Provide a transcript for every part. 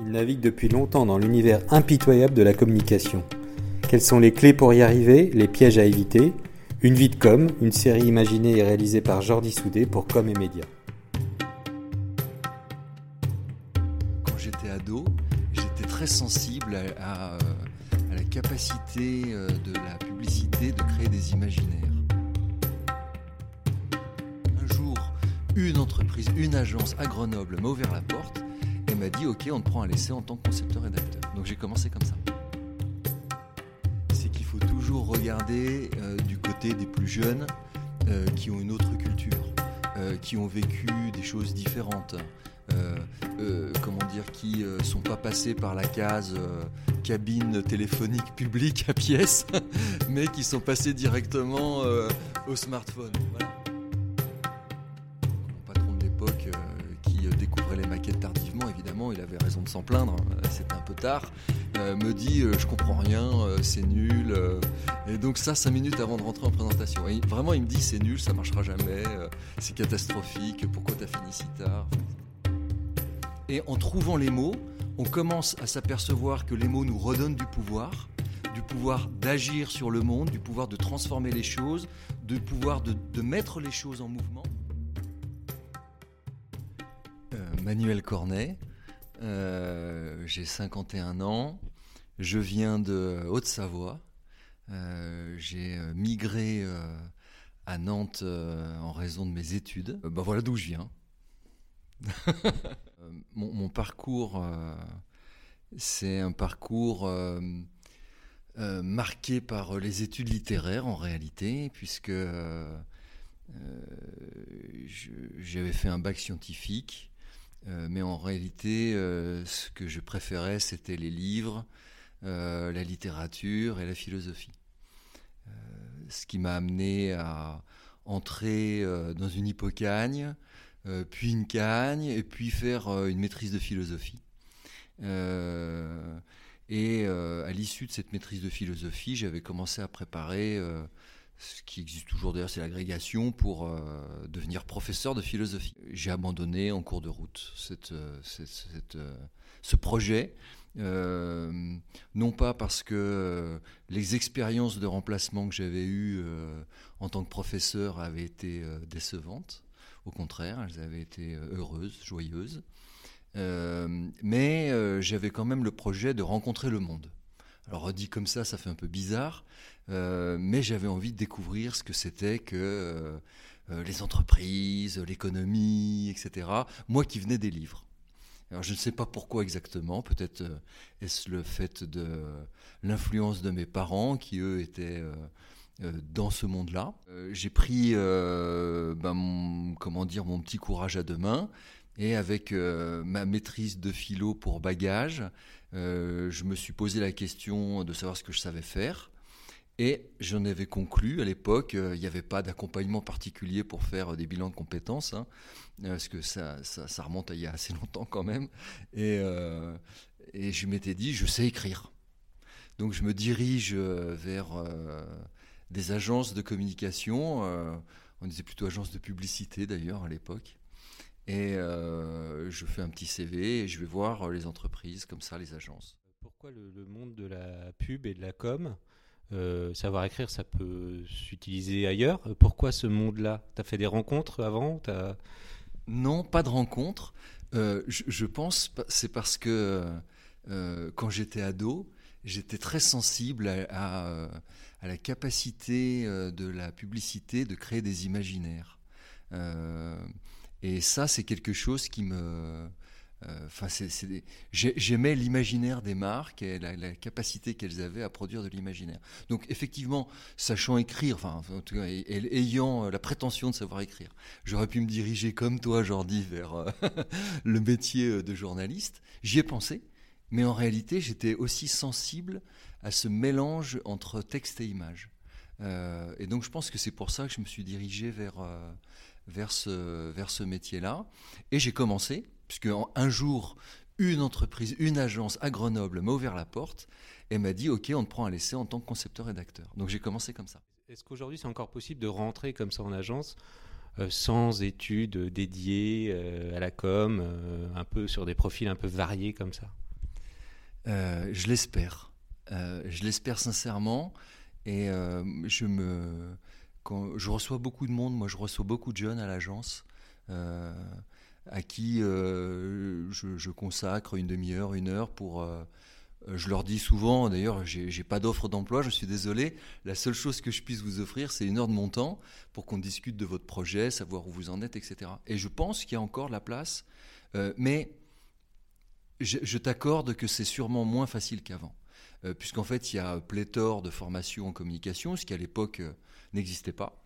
Il navigue depuis longtemps dans l'univers impitoyable de la communication. Quelles sont les clés pour y arriver, les pièges à éviter? Une vie de com, une série imaginée et réalisée par Jordi Soudé pour Com et Média. Quand j'étais ado, j'étais très sensible à, à la capacité euh, de la publicité de créer des imaginaires. Un jour, une entreprise, une agence à Grenoble m'a ouvert la porte dit Ok, on te prend à l'essai en tant que concepteur-rédacteur. Donc j'ai commencé comme ça. C'est qu'il faut toujours regarder euh, du côté des plus jeunes euh, qui ont une autre culture, euh, qui ont vécu des choses différentes. Comment dire, qui sont pas passés par la case cabine téléphonique publique à pièce, mais qui sont passés directement au smartphone. Mon patron de l'époque, découvrait les maquettes tardivement, évidemment, il avait raison de s'en plaindre, euh, c'était un peu tard, euh, me dit euh, je comprends rien, euh, c'est nul. euh. et donc ça, cinq minutes avant de rentrer en présentation. Et vraiment, il me dit c'est nul, ça marchera jamais, c'est catastrophique, pourquoi t'as fini si tard? Et en trouvant les mots, on commence à s'apercevoir que les mots nous redonnent du pouvoir, du pouvoir d'agir sur le monde, du pouvoir de transformer les choses, du pouvoir de mettre les choses en mouvement. Manuel Cornet, euh, j'ai 51 ans, je viens de Haute-Savoie, Euh, j'ai euh, migré à Nantes en raison de mes études. Ben voilà d'où je viens. Mon, parcours, c'est un parcours marqué par les études littéraires en réalité, puisque j'avais fait un bac scientifique, euh, mais en réalité, euh, ce que je préférais, c'était les livres, euh, la littérature et la philosophie. Ce qui m'a amené à entrer dans une hypocagne, euh, puis une cagne, et puis faire une maîtrise de philosophie. Et à l'issue de cette maîtrise de philosophie, j'avais commencé à préparer ce qui existe toujours d'ailleurs, c'est l'agrégation pour euh, devenir professeur de philosophie. J'ai abandonné en cours de route euh, euh, ce projet. non pas parce que les expériences de remplacement que j'avais eues en tant que professeur avaient été décevantes, au contraire, elles avaient été heureuses, joyeuses. Mais j'avais quand même le projet de rencontrer le monde. Alors dit comme ça, ça fait un peu bizarre, euh, mais j'avais envie de découvrir ce que c'était que euh, euh, les entreprises, l'économie, etc. Moi qui venais des livres. Alors je ne sais pas pourquoi exactement, peut-être est-ce le fait de l'influence de mes parents qui eux étaient dans ce monde-là. J'ai pris, ben, mon, comment dire, mon petit courage à deux mains et avec ma maîtrise de philo pour bagage, euh, je me suis posé la question de savoir ce que je savais faire. Et j'en avais conclu à l'époque, euh, il n'y avait pas d'accompagnement particulier pour faire euh, des bilans de compétences, hein, parce que ça, remonte à il y a assez longtemps quand même. Et, je m'étais dit, je sais écrire. Donc je me dirige vers des agences de communication, on disait plutôt agences de publicité d'ailleurs à l'époque. Et euh, je fais un petit CV et je vais voir euh, les entreprises comme ça, les agences. Pourquoi le, le monde de la pub et de la com euh, Savoir écrire, ça peut s'utiliser ailleurs? Pourquoi ce monde-là? Tu as fait des rencontres avant Non, pas de rencontre. Euh, je, je pense c'est parce que euh, quand j'étais ado, j'étais très sensible à, à, à la capacité de la publicité de créer des imaginaires. Et ça, c'est quelque chose qui me... euh, Enfin, j'aimais l'imaginaire des marques et la, capacité qu'elles avaient à produire de l'imaginaire. Donc, effectivement, sachant écrire, enfin, en tout cas, ayant euh, la prétention de savoir écrire, j'aurais pu me diriger comme toi, Jordi, vers euh, le métier de journaliste. J'y ai pensé, mais en réalité, j'étais aussi sensible à ce mélange entre texte et image. Et donc, je pense que c'est pour ça que je me suis dirigé vers, vers ce, vers ce métier-là. Et j'ai commencé, puisque en un jour, une entreprise, une agence à Grenoble m'a ouvert la porte et m'a dit Ok, on te prend à l'essai en tant que concepteur-rédacteur. Donc, j'ai commencé comme ça. Est-ce qu'aujourd'hui c'est encore possible de rentrer comme ça en agence sans études dédiées à la com, un peu sur des profils un peu variés comme ça? Je l'espère. je l'espère sincèrement. Et je me, je reçois beaucoup de monde, moi je reçois beaucoup de jeunes à l'agence à qui je, je, consacre une demi-heure, une heure pour euh, je leur dis souvent, d'ailleurs, j'ai pas d'offre d'emploi, je suis désolé. La seule chose que je puisse vous offrir, c'est une heure de mon temps pour qu'on discute de votre projet, savoir où vous en êtes, etc. Et je pense qu'il y a encore la place, euh, mais je, t'accorde que c'est sûrement moins facile qu'avant. Euh, puisqu'en fait, il y a pléthore de formations en communication, ce qui à l'époque n'existait pas.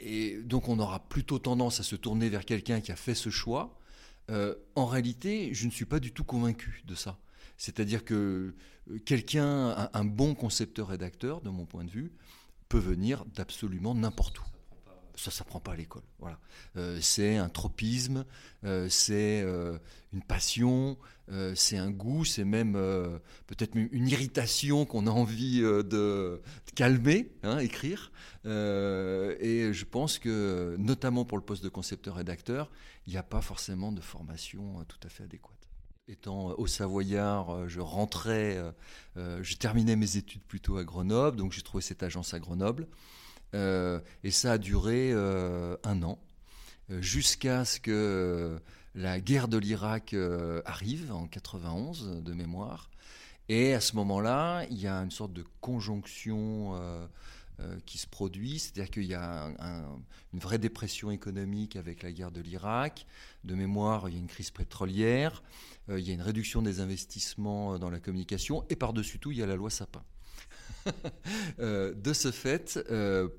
et donc, on aura plutôt tendance à se tourner vers quelqu'un qui a fait ce choix euh, en réalité, je ne suis pas du tout convaincu de ça. C'est-à-dire que euh, quelqu'un, un, bon concepteur-rédacteur, de mon point de vue, peut venir d'absolument n'importe où. Ça s'apprend pas à l'école. Voilà. Euh, c'est un tropisme, c'est une passion, c'est un goût, c'est même peut-être une irritation qu'on a envie de, calmer, hein, écrire. et je pense que, notamment pour le poste de concepteur-rédacteur, il n'y a pas forcément de formation euh, tout à fait adéquate. Étant euh, au Savoyard, euh, je rentrais, je terminais mes études plutôt à Grenoble, donc j'ai trouvé cette agence à Grenoble. Et ça a duré un an, jusqu'à ce que la guerre de l'Irak arrive en 91 de mémoire. Et à ce moment-là, il y a une sorte de conjonction euh, qui se produit, c'est-à-dire qu'il y a une vraie dépression économique avec la guerre de l'Irak. De mémoire, il y a une crise pétrolière, euh, il y a une réduction des investissements dans la communication, et par-dessus tout, il y a la loi Sapin. Euh, de ce fait,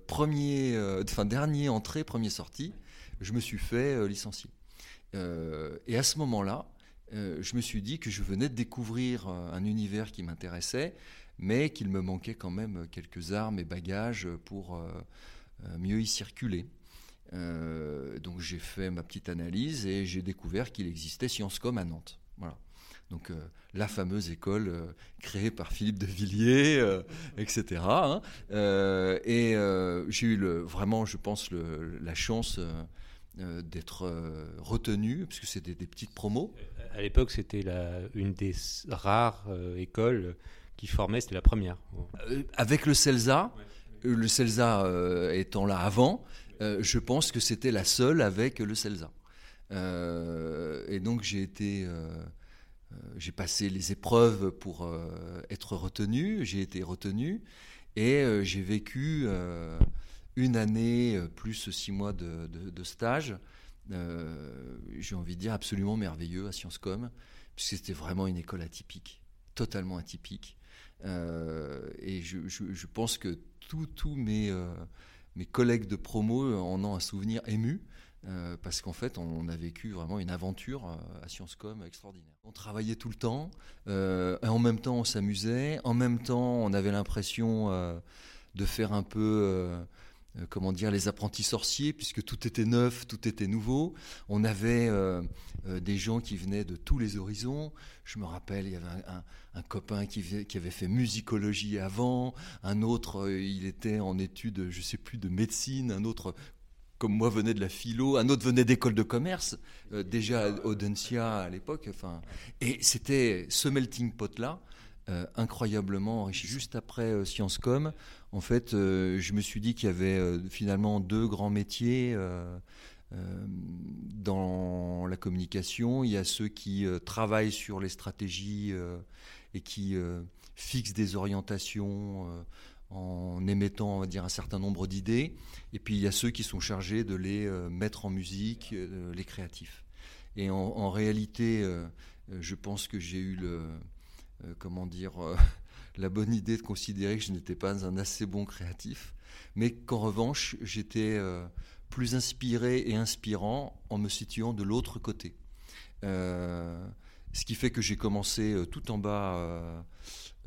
premier, enfin, dernier entrée, premier sortie, je me suis fait licencier. et à ce moment-là, je me suis dit que je venais de découvrir un univers qui m'intéressait mais qu'il me manquait quand même quelques armes et bagages pour euh, euh, mieux y circuler. Euh, donc j'ai fait ma petite analyse et j'ai découvert qu'il existait Sciencescom à Nantes. Voilà. Donc la fameuse école créée par Philippe de Villiers, etc. Hein. et j'ai eu le, vraiment, je pense, la chance d'être retenu, puisque c'était des petites promos. À l'époque, c'était une des rares écoles qui formait, c'était la première. Euh, avec le CELSA, euh, le CELSA euh, étant là avant, je pense que c'était la seule avec le CELSA. et donc j'ai été, j'ai passé les épreuves pour être retenu, j'ai été retenu et j'ai vécu une année plus six mois de, stage. j'ai envie de dire absolument merveilleux à Sciences Com, puisque c'était vraiment une école atypique, totalement atypique. Euh, et je, pense que tous mes, euh, mes collègues de promo en ont un souvenir ému. Euh, parce qu'en fait, on, a vécu vraiment une aventure à Sciencescom extraordinaire. On travaillait tout le temps, et en même temps, on s'amusait, en même temps, on avait l'impression de faire un peu euh, comment dire, les apprentis sorciers, puisque tout était neuf, tout était nouveau. On avait euh, euh, des gens qui venaient de tous les horizons. Je me rappelle, il y avait un, copain qui, avait fait musicologie avant, un autre, il était en études, je sais plus, de médecine, un autre comme moi venait de la philo, un autre venait d'école de commerce, déjà à Audencia à l'époque. Enfin, et c'était ce melting pot là, incroyablement enrichi. Juste après Com, en fait, euh, je me suis dit qu'il y avait euh, finalement deux grands métiers euh, dans la communication. Il y a ceux qui travaillent sur les stratégies et qui fixent des orientations en émettant, on va dire, un certain nombre d'idées. Et puis il y a ceux qui sont chargés de les mettre en musique, les créatifs. Et en, réalité, je pense que j'ai eu le, comment dire, la bonne idée de considérer que je n'étais pas un assez bon créatif, mais qu'en revanche, j'étais euh, plus inspiré et inspirant en me situant de l'autre côté. Euh, ce qui fait que j'ai commencé euh, tout en bas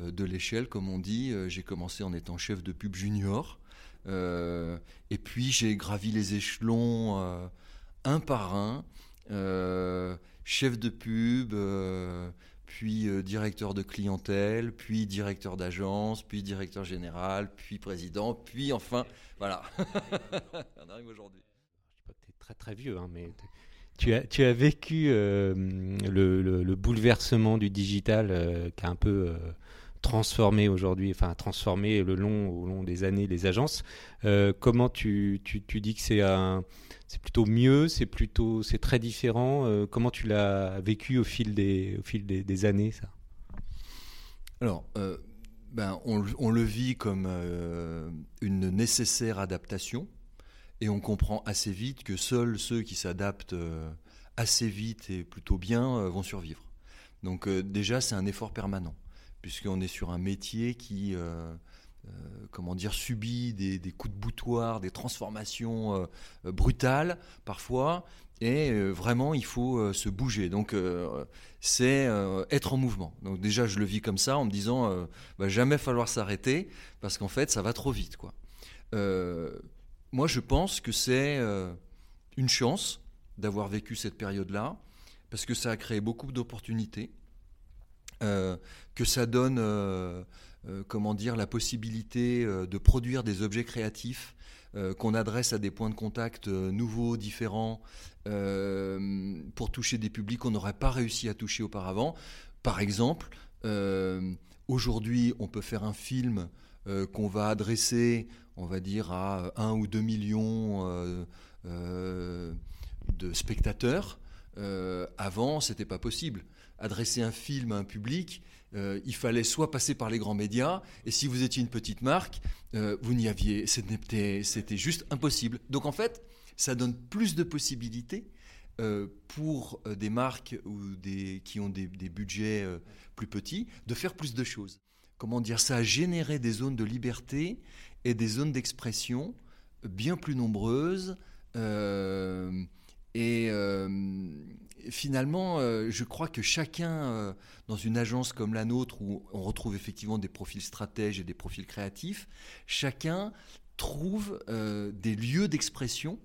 de l'échelle, comme on dit. j'ai commencé en étant chef de pub junior. et puis j'ai gravi les échelons un par un. chef de pub, puis directeur de clientèle, puis directeur d'agence, puis directeur général, puis président, puis enfin, voilà. On arrive aujourd'hui. Je sais pas tu es très très vieux, hein, mais tu as, tu as vécu le, le, bouleversement du digital qui a un peu transformer aujourd'hui, enfin transformer le long, au long des années les agences. Euh, comment tu, tu, tu, dis que c'est c'est plutôt mieux, c'est plutôt, c'est très différent. Euh, comment tu l'as vécu au fil des, au fil des, des années, ça? Alors, euh, ben, on, le vit comme une nécessaire adaptation, et on comprend assez vite que seuls ceux qui s'adaptent assez vite et plutôt bien vont survivre. Donc déjà, c'est un effort permanent puisqu'on est sur un métier qui, euh, euh, comment dire, subit des, coups de boutoir, des transformations euh, brutales parfois, et vraiment il faut se bouger. Donc c'est être en mouvement. Donc déjà je le vis comme ça en me disant, va jamais falloir s'arrêter parce qu'en fait ça va trop vite, quoi. Moi je pense que c'est une chance d'avoir vécu cette période-là parce que ça a créé beaucoup d'opportunités euh, que ça donne, euh, euh, comment dire, la possibilité de produire des objets créatifs qu'on adresse à des points de contact nouveaux, différents, pour toucher des publics qu'on n'aurait pas réussi à toucher auparavant. Par exemple, aujourd'hui, on peut faire un film qu'on va adresser, on va dire, à 1 ou 2 millions de spectateurs. avant, c'était pas possible adresser un film à un public, euh, il fallait soit passer par les grands médias, et si vous étiez une petite marque, euh, vous n'y aviez, c'était juste impossible. Donc en fait, ça donne plus de possibilités euh, pour des marques ou des, qui ont des, des budgets plus petits de faire plus de choses. Comment dire Ça a généré des zones de liberté et des zones d'expression bien plus nombreuses. et finalement, euh, je crois que chacun, euh, dans une agence comme la nôtre, où on retrouve effectivement des profils stratèges et des profils créatifs, chacun trouve euh, des lieux d'expression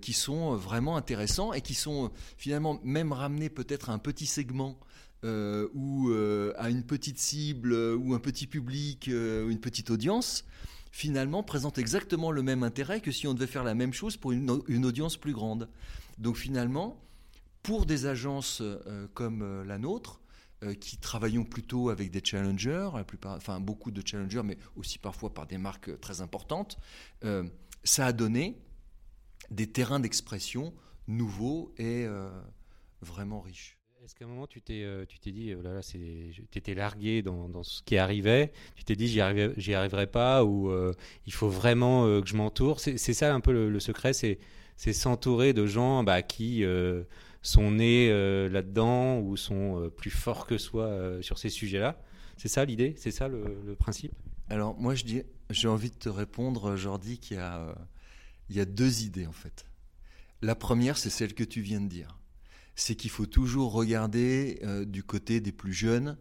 qui sont vraiment intéressants et qui sont finalement même ramenés peut-être à un petit segment ou à une petite cible ou un petit public ou une petite audience finalement présentent exactement le même intérêt que si on devait faire la même chose pour une, audience plus grande. Donc finalement, pour des agences euh, comme euh, la nôtre, euh, qui travaillons plutôt avec des challengers, enfin beaucoup de challengers, mais aussi parfois par des marques très importantes, ça a donné des terrains d'expression nouveaux et vraiment riches. Est-ce qu'à un moment tu t'es tu t'es dit oh c'est tu étais largué dans, dans, ce qui arrivait tu t'es dit j'y arriverai j'y arriverai pas ou il faut vraiment que je m'entoure? C'est ça un peu le, secret c'est c'est s'entourer de gens bah, qui sont nés euh, là-dedans ou sont euh, plus forts que soi euh, sur ces sujets-là. C'est ça l'idée? C'est ça le, principe? Alors moi je dis, j'ai envie de te répondre, Jordi, qu'il y a, il y a deux idées en fait. La première, c'est celle que tu viens de dire. C'est qu'il faut toujours regarder du côté des plus jeunes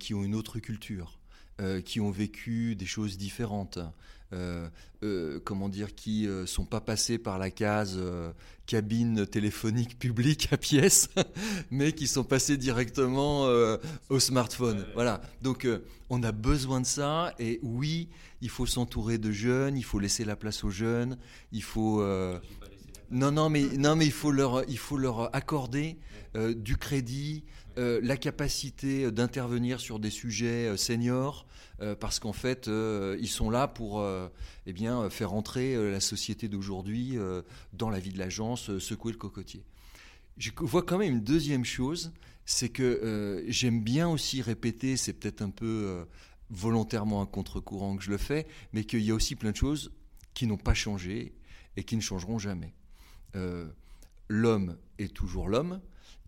qui ont une autre culture, qui ont vécu des choses différentes, euh, euh, comment dire, qui euh, sont pas passés par la case cabine téléphonique publique à pièce, mais qui sont passés directement au smartphone. Voilà. Donc on a besoin de ça et oui, il faut s'entourer de jeunes, il faut laisser la place aux jeunes, il faut non, non, mais non, mais il faut leur, accorder du crédit, la capacité d'intervenir sur des sujets seniors, euh, parce qu'en fait, euh, ils sont là pour euh, eh bien, faire entrer la société d'aujourd'hui dans la vie de l'agence, secouer le cocotier. Je vois quand même une deuxième chose, c'est que j'aime bien aussi répéter, c'est peut-être un peu volontairement un contre-courant que je le fais, mais qu'il y a aussi plein de choses qui n'ont pas changé et qui ne changeront jamais. L'homme est toujours l'homme,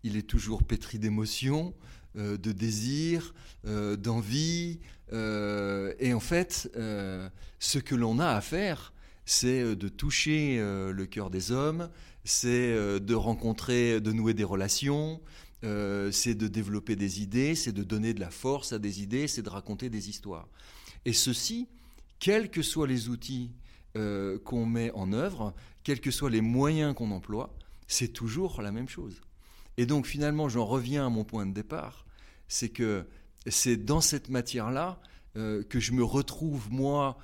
il est toujours pétri d'émotions, de désirs, d'envie, euh, et en fait, euh, ce que l'on a à faire, c'est euh, de toucher le cœur des hommes, c'est de rencontrer, de nouer des relations, c'est de développer des idées, c'est de donner de la force à des idées, c'est de raconter des histoires. Et ceci, quels que soient les outils qu'on met en œuvre, quels que soient les moyens qu'on emploie, c'est toujours la même chose. Et donc finalement, j'en reviens à mon point de départ, c'est que c'est dans cette matière-là que je me retrouve, moi,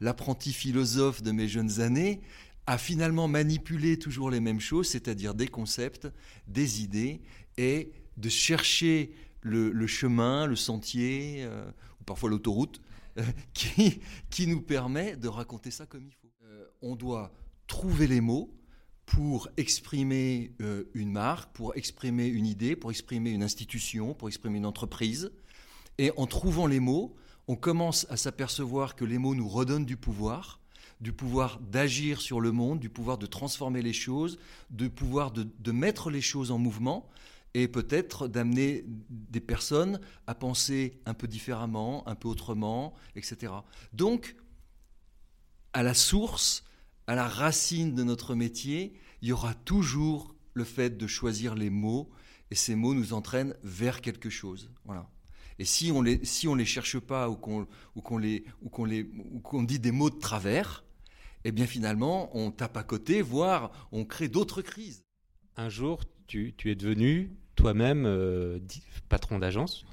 l'apprenti philosophe de mes jeunes années, à finalement manipuler toujours les mêmes choses, c'est-à-dire des concepts, des idées, et de chercher le, chemin, le sentier, ou parfois l'autoroute, qui, qui nous permet de raconter ça comme il faut. on doit trouver les mots, pour exprimer euh, une marque, pour exprimer une idée, pour exprimer une institution, pour exprimer une entreprise. Et en trouvant les mots, on commence à s'apercevoir que les mots nous redonnent du pouvoir, du pouvoir d'agir sur le monde, du pouvoir de transformer les choses, du pouvoir de, de mettre les choses en mouvement et peut-être d'amener des personnes à penser un peu différemment, un peu autrement, etc. Donc, à la source, à la racine de notre métier, il y aura toujours le fait de choisir les mots, et ces mots nous entraînent vers quelque chose. Voilà. Et si on les, si on les cherche pas ou qu'on, ou qu'on les, ou qu'on les, ou qu'on dit des mots de travers, eh bien finalement, on tape à côté, voire on crée d'autres crises. Un jour, tu, tu es devenu toi-même euh, patron d'agence,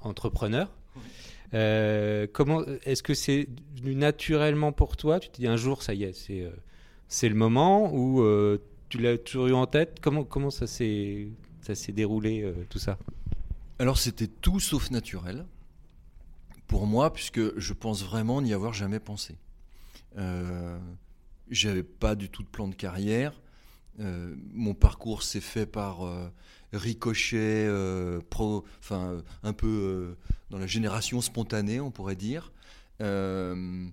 entrepreneur. Euh, comment est-ce que c'est venu naturellement pour toi? Tu te dis un jour, ça y est, c'est euh, le moment ou euh, tu l'as toujours eu en tête? Comment comment ça s'est ça s'est déroulé tout ça? Alors c'était tout sauf naturel pour moi puisque je pense vraiment n'y avoir jamais pensé. J'avais pas du tout de plan de carrière. Mon parcours s'est fait par ricochet, pro, enfin un peu dans la génération spontanée, on pourrait dire. Euh,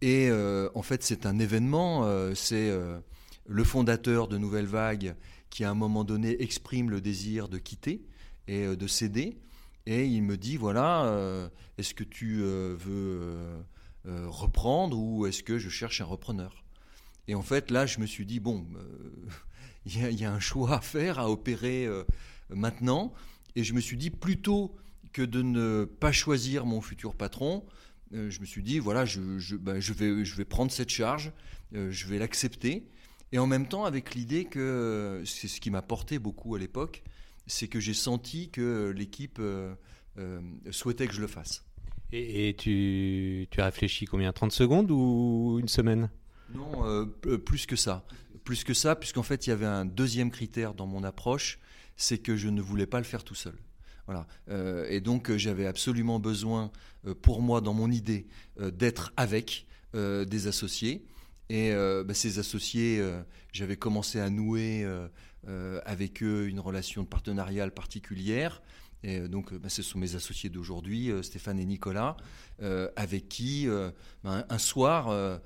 et euh, en fait, c'est un événement, euh, c'est le fondateur de Nouvelle Vague qui, à un moment donné, exprime le désir de quitter et de céder. Et il me dit, voilà, est-ce que tu veux reprendre ou est-ce que je cherche un repreneur? Et en fait, là, je me suis dit, bon, il y, a un choix à faire, à opérer maintenant. Et je me suis dit, plutôt que de ne pas choisir mon futur patron, euh, je me suis dit, voilà, je, ben, vais, prendre cette charge, euh, je vais l'accepter. Et en même temps, avec l'idée que c'est ce qui m'a porté beaucoup à l'époque, c'est que j'ai senti que l'équipe euh, souhaitait que je le fasse. Et, tu, as réfléchi combien? 30 secondes ou une semaine? Non, plus que ça. Plus que ça, puisqu'en fait, il y avait un deuxième critère dans mon approche, c'est que je ne voulais pas le faire tout seul. Voilà. Euh, et donc euh, j'avais absolument besoin, euh, pour moi, dans mon idée, d'être avec des associés. Et bah, ces associés, j'avais commencé à nouer avec eux une relation partenariale particulière. Et donc, bah, ce sont mes associés d'aujourd'hui, Stéphane et Nicolas, avec qui, bah, un soir,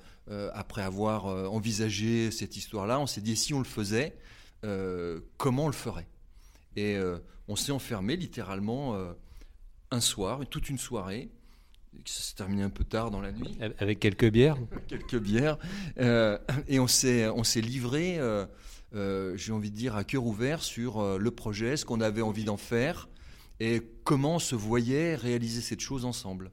après avoir envisagé cette histoire-là, on s'est dit si on le faisait, comment on le ferait? Et on s'est enfermé littéralement euh, un soir, toute une soirée. Ça s'est terminé un peu tard dans la nuit. Avec quelques bières? Quelques bières. Euh, et on s'est, on s'est livré, euh, j'ai envie de dire, à cœur ouvert sur le projet, ce qu'on avait envie d'en faire et comment on se voyait réaliser cette chose ensemble.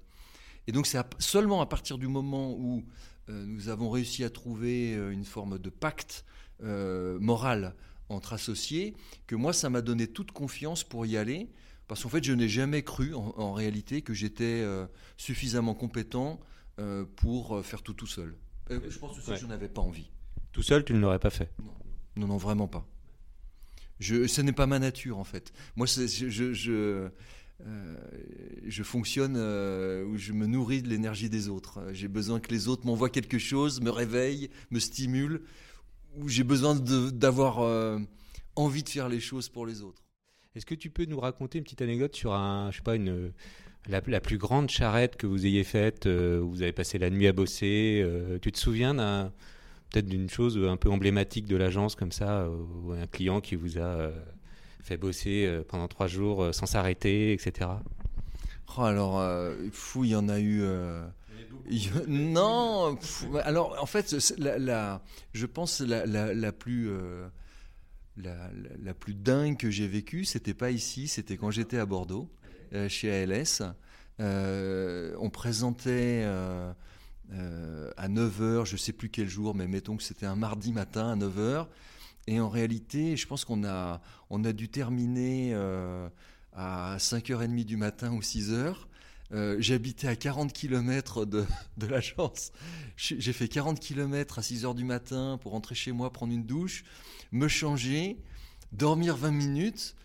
Et donc c'est seulement à partir du moment où nous avons réussi à trouver une forme de pacte moral entre associés, que moi, ça m'a donné toute confiance pour y aller, parce qu'en fait, je n'ai jamais cru, en, réalité, que j'étais euh, suffisamment compétent euh, pour euh, faire tout tout seul. je pense que ça, je n'avais pas envie. Tout seul, tu ne l'aurais pas fait non. non, vraiment pas. Je, ce n'est pas ma nature, en fait. Moi, je, je, je, je fonctionne où je me nourris de l'énergie des autres. J'ai besoin que les autres m'envoient quelque chose, me réveillent, me stimulent où j'ai besoin d'avoir euh, envie de faire les choses pour les autres. Est-ce que tu peux nous raconter une petite anecdote sur un, je sais pas, une, la, plus grande charrette que vous ayez faite, euh, où vous avez passé la nuit à bosser euh, Tu te souviens d'un, peut-être d'une chose un peu emblématique de l'agence comme ça, ou un client qui vous a fait bosser pendant trois jours sans s'arrêter, etc. Oh, alors, fou, il y en a eu non, alors en fait, la, je pense la, la, plus euh, la, plus dingue que j'ai vécue, c'était pas ici, c'était quand j'étais à Bordeaux, euh, chez ALS. Euh, on présentait à 9h, je sais plus quel jour, mais mettons que c'était un mardi matin à 9h. Et en réalité, je pense qu'on a, on a dû terminer à 5h30 du matin ou 6h. Euh, J'habitais à 40 km de, de l'agence. J'ai fait 40 km à 6h du matin pour rentrer chez moi, prendre une douche, me changer, dormir 20 minutes,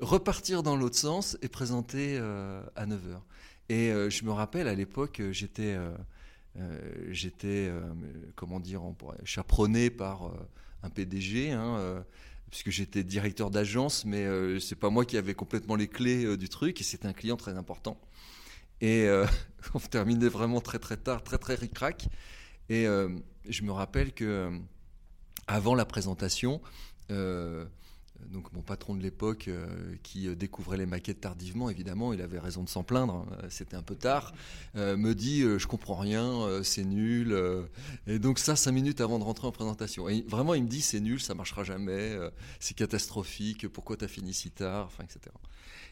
repartir dans l'autre sens et présenter euh, à 9h. Et euh, je me rappelle à l'époque, j'étais, euh, euh, j'étais, euh, comment dire, chaperonné par euh, un PDG, hein, euh, puisque j'étais directeur d'agence, mais euh, c'est pas moi qui avais complètement les clés euh, du truc, et c'était un client très important. Et euh, on terminait vraiment très très tard, très très ric-rac. Et euh, je me rappelle que euh, avant la présentation, euh, donc mon patron de l'époque euh, qui euh, découvrait les maquettes tardivement, évidemment, il avait raison de s'en plaindre, hein, c'était un peu tard, euh, me dit je comprends rien, c'est nul. et donc ça, cinq minutes avant de rentrer en présentation. Et vraiment, il me dit c'est nul, ça marchera jamais, c'est catastrophique, pourquoi t'as fini si tard, etc.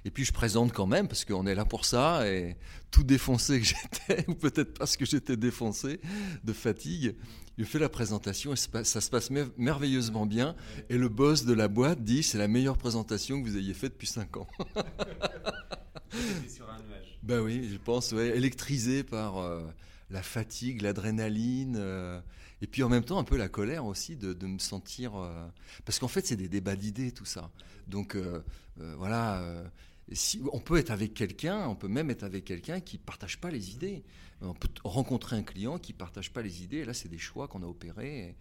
Et puis je présente quand même, parce qu'on est là pour ça, et tout défoncé que j'étais, ou peut-être parce que j'étais défoncé de fatigue, je fais la présentation et ça se passe- merveilleusement bien. Et le boss de la boîte dit c'est la meilleure présentation que vous ayez faite depuis 5 ans. sur un nuage. Ben oui, je pense, ouais, électrisé par euh, la fatigue, l'adrénaline, euh, et puis en même temps un peu la colère aussi de, de me sentir... euh, parce qu'en fait c'est des débats d'idées tout ça. Donc voilà, si, on peut être avec quelqu'un, on peut même être avec quelqu'un qui partage pas les idées. On peut rencontrer un client qui partage pas les idées, et là c'est des choix qu'on a opérés, et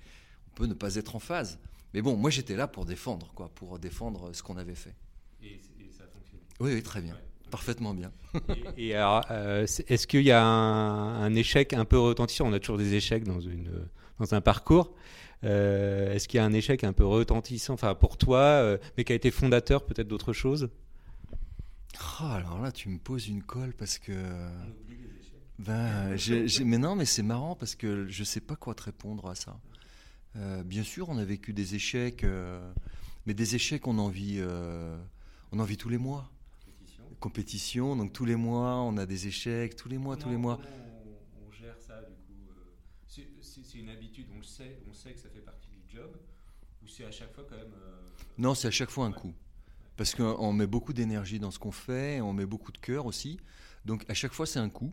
on peut ne pas être en phase. Mais bon, moi j'étais là pour défendre, quoi, pour défendre ce qu'on avait fait. Et, ça a fonctionné. Oui, oui, très bien, parfaitement bien. Et, et alors, euh, est-ce qu'il y a un, un échec un peu retentissant? On a toujours des échecs dans, une, dans un parcours. Euh, est-ce qu'il y a un échec un peu retentissant, enfin pour toi, euh, mais qui a été fondateur peut-être d'autre chose? Oh, alors là, tu me poses une colle parce que. Ben, j'ai- j'ai- mais non, mais c'est marrant parce que je sais pas quoi te répondre à ça. Euh, bien sûr, on a vécu des échecs, euh, mais des échecs, on en vit, euh, on en vit tous les mois. Compétition, donc tous les mois, on a des échecs, tous les mois, tous les mois. on, gère ça du coup C'est une habitude, on le sait, on sait que ça fait partie du job, ou c'est à chaque fois quand même. Non, c'est à chaque fois un coup. Parce qu'on met beaucoup d'énergie dans ce qu'on fait, on met beaucoup de cœur aussi. Donc à chaque fois, c'est un coup.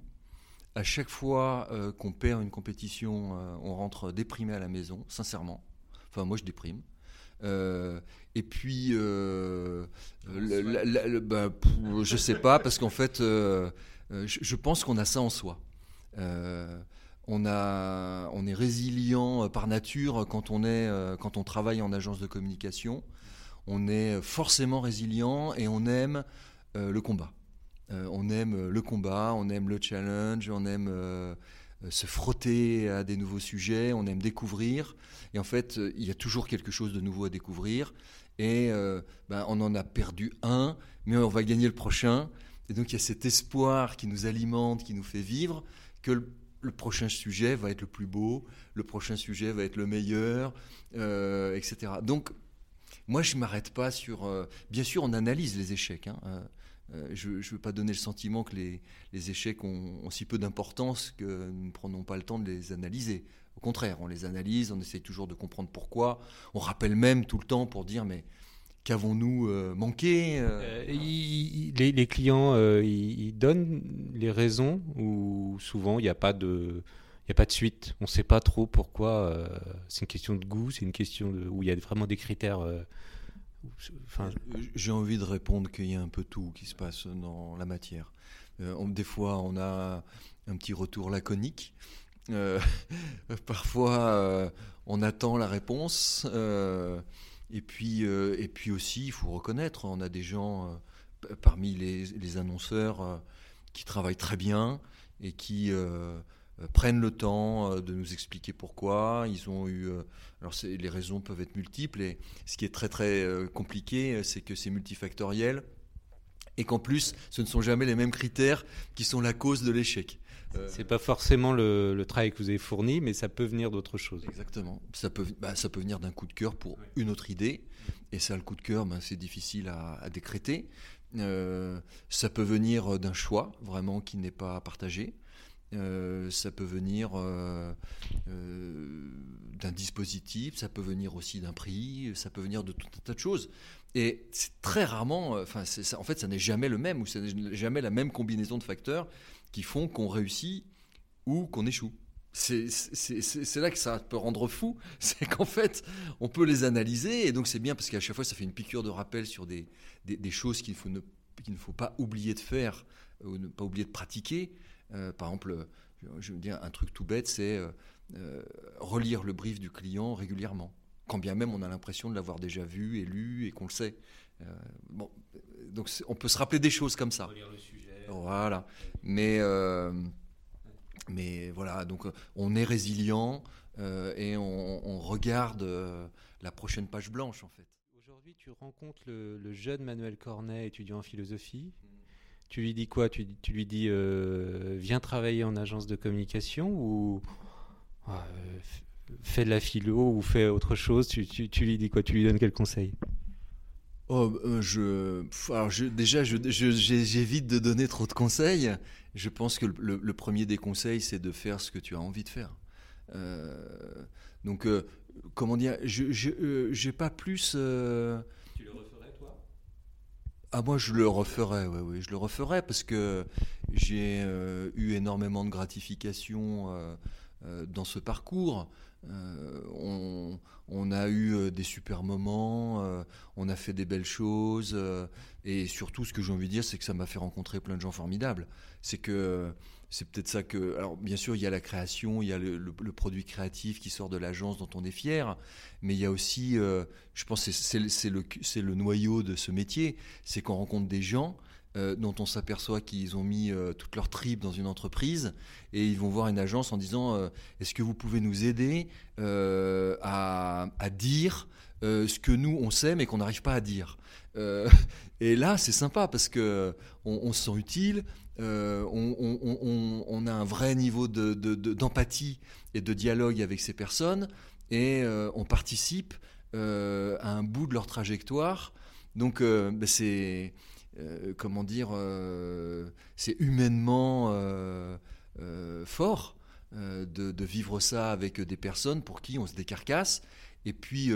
À chaque fois euh, qu'on perd une compétition, euh, on rentre déprimé à la maison, sincèrement. Enfin, moi, je déprime. Euh, et puis, euh, le- la- la- le- bah, pff, je sais pas, parce qu'en fait, euh, je, je pense qu'on a ça en soi. On, a, on est résilient par nature quand on, est, quand on travaille en agence de communication. On est forcément résilient et on aime euh, le combat. Euh, on aime le combat, on aime le challenge, on aime euh, euh, se frotter à des nouveaux sujets, on aime découvrir. Et en fait, euh, il y a toujours quelque chose de nouveau à découvrir. Et euh, ben, on en a perdu un, mais on va gagner le prochain. Et donc il y a cet espoir qui nous alimente, qui nous fait vivre, que le, prochain sujet va être le plus beau, le prochain sujet va être le meilleur, euh, etc. Donc moi, je ne m'arrête pas sur... euh, bien sûr, on analyse les échecs. hein, euh, euh, je ne veux pas donner le sentiment que les, les échecs ont, si peu d'importance que nous ne prenons pas le temps de les analyser. Au contraire, on les analyse, on essaye toujours de comprendre pourquoi. On rappelle même tout le temps pour dire, mais qu'avons-nous manqué les, clients, ils, ils donnent les raisons ou souvent il n'y a pas de, il y a pas de suite. On ne sait pas trop pourquoi. euh, c'est une question de goût, c'est une question où il y a vraiment des critères. euh, J'ai envie de répondre qu'il y a un peu tout qui se passe dans la matière. Euh, des fois, on a un petit retour laconique. Parfois, on attend la réponse. et, puis, et puis aussi, il faut reconnaître, on a des gens parmi les, annonceurs qui travaillent très bien et qui prennent le temps euh, de nous expliquer pourquoi. Ils ont eu. euh, alors, les raisons peuvent être multiples. Et ce qui est très très euh, compliqué, euh, c'est que c'est multifactoriel et qu'en plus, ce ne sont jamais les mêmes critères qui sont la cause de l'échec. Euh, c'est pas forcément le, le travail que vous avez fourni, mais ça peut venir d'autre chose. Exactement. Ça peut, bah, ça peut venir d'un coup de cœur pour une autre idée. Et ça, le coup de cœur, ben, c'est difficile à, à décréter. Euh, ça peut venir d'un choix vraiment qui n'est pas partagé. Ça peut venir d'un dispositif, ça peut venir aussi d'un prix, ça peut venir de tout un tas de choses. Et c'est très rarement, en fait, ça n'est jamais le même, ou ça n'est jamais la même combinaison de facteurs qui font qu'on réussit ou qu'on échoue. C'est là que ça peut rendre fou, c'est qu'en fait, on peut les analyser, et donc c'est bien parce qu'à chaque fois, ça fait une piqûre de rappel sur des, des, choses qu'il ne, ne, faut pas oublier de faire, ou ne pas oublier de pratiquer. Euh, par exemple, je veux dire, un truc tout bête, c'est euh, euh, relire le brief du client régulièrement, quand bien même on a l'impression de l'avoir déjà vu et lu et qu'on le sait. bon, donc on peut se rappeler des choses comme ça. Relire le sujet. Voilà. Mais mais voilà, donc euh, on est résilient euh, et on, regarde euh, la prochaine page blanche en fait. Aujourd'hui, tu rencontres le, jeune Manuel Cornet, étudiant en philosophie. Tu lui dis quoi? Tu, lui dis viens travailler en agence de communication ou fais de la philo ou fais autre chose? Tu, tu, lui dis quoi? Tu lui donnes quel conseil? Oh, je, alors je, déjà, j'évite de donner trop de conseils. Je pense que le, premier des conseils, c'est de faire ce que tu as envie de faire. Euh, donc, euh, comment dire, je n'ai euh, pas plus. Tu le referais, toi Ah, moi, je le referais, oui, oui, je le referais parce que j'ai eu énormément de gratification dans ce parcours. On, on, a eu des super moments, on a fait des belles choses, et surtout, ce que j'ai envie de dire, c'est que ça m'a fait rencontrer plein de gens formidables c'est que c'est peut-être ça que. Alors, bien sûr, il y a la création, il y a le, produit créatif qui sort de l'agence dont on est fier, mais il y a aussi, euh, je pense, c'est le noyau de ce métier, c'est qu'on rencontre des gens. Euh, dont on s'aperçoit qu'ils ont mis euh, toute leur tripe dans une entreprise et ils vont voir une agence en disant est-ce que vous pouvez nous aider à, dire ce que nous on sait mais qu'on n'arrive pas à dire et là c'est sympa parce que on se sent utile euh, on, a un vrai niveau d'empathie de, et de dialogue avec ces personnes et euh, on participe euh, à un bout de leur trajectoire. Donc ben c'est comment dire, c'est humainement fort de, vivre ça avec des personnes pour qui on se décarcasse. Et puis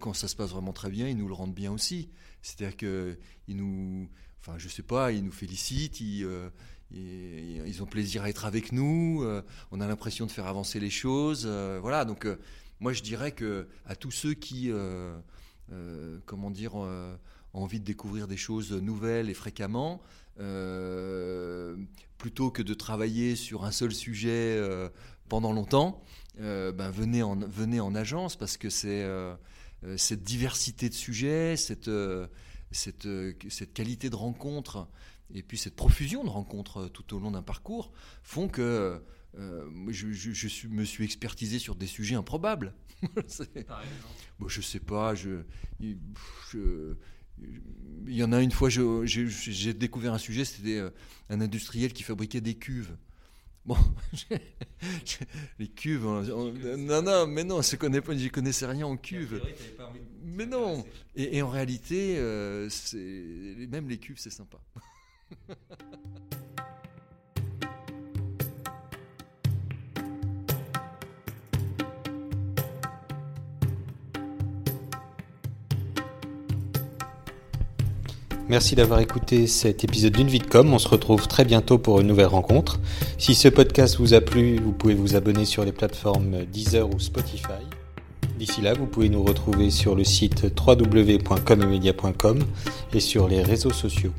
quand ça se passe vraiment très bien, ils nous le rendent bien aussi. C'est-à-dire qu'ils nous enfin, je sais pas, ils nous félicitent, ils, euh, ils, ont plaisir à être avec nous, euh, on a l'impression de faire avancer les choses, euh, voilà. Donc, moi, je dirais que à tous ceux qui, comment dire, envie de découvrir des choses nouvelles et fréquemment, plutôt que de travailler sur un seul sujet pendant longtemps, ben venez en venez en agence parce que c'est cette diversité de sujets, cette cette, euh, cette qualité de rencontre et puis cette profusion de rencontres euh, tout au long d'un parcours font que euh, je, je, me suis expertisé sur des sujets improbables. bon, je sais pas, je, il y en a une fois, j'ai découvert un sujet, c'était un industriel qui fabriquait des cuves. Bon, les cuves, non, non, mais non, je connais pas, j'y connaissais rien en cuve. Mais non, et, en réalité, euh, même les cuves, c'est sympa. Merci d'avoir écouté cet épisode d'une vie de com. On se retrouve très bientôt pour une nouvelle rencontre. Si ce podcast vous a plu, vous pouvez vous abonner sur les plateformes Deezer ou Spotify. D'ici là, vous pouvez nous retrouver sur le site www.comemedia.com et sur les réseaux sociaux.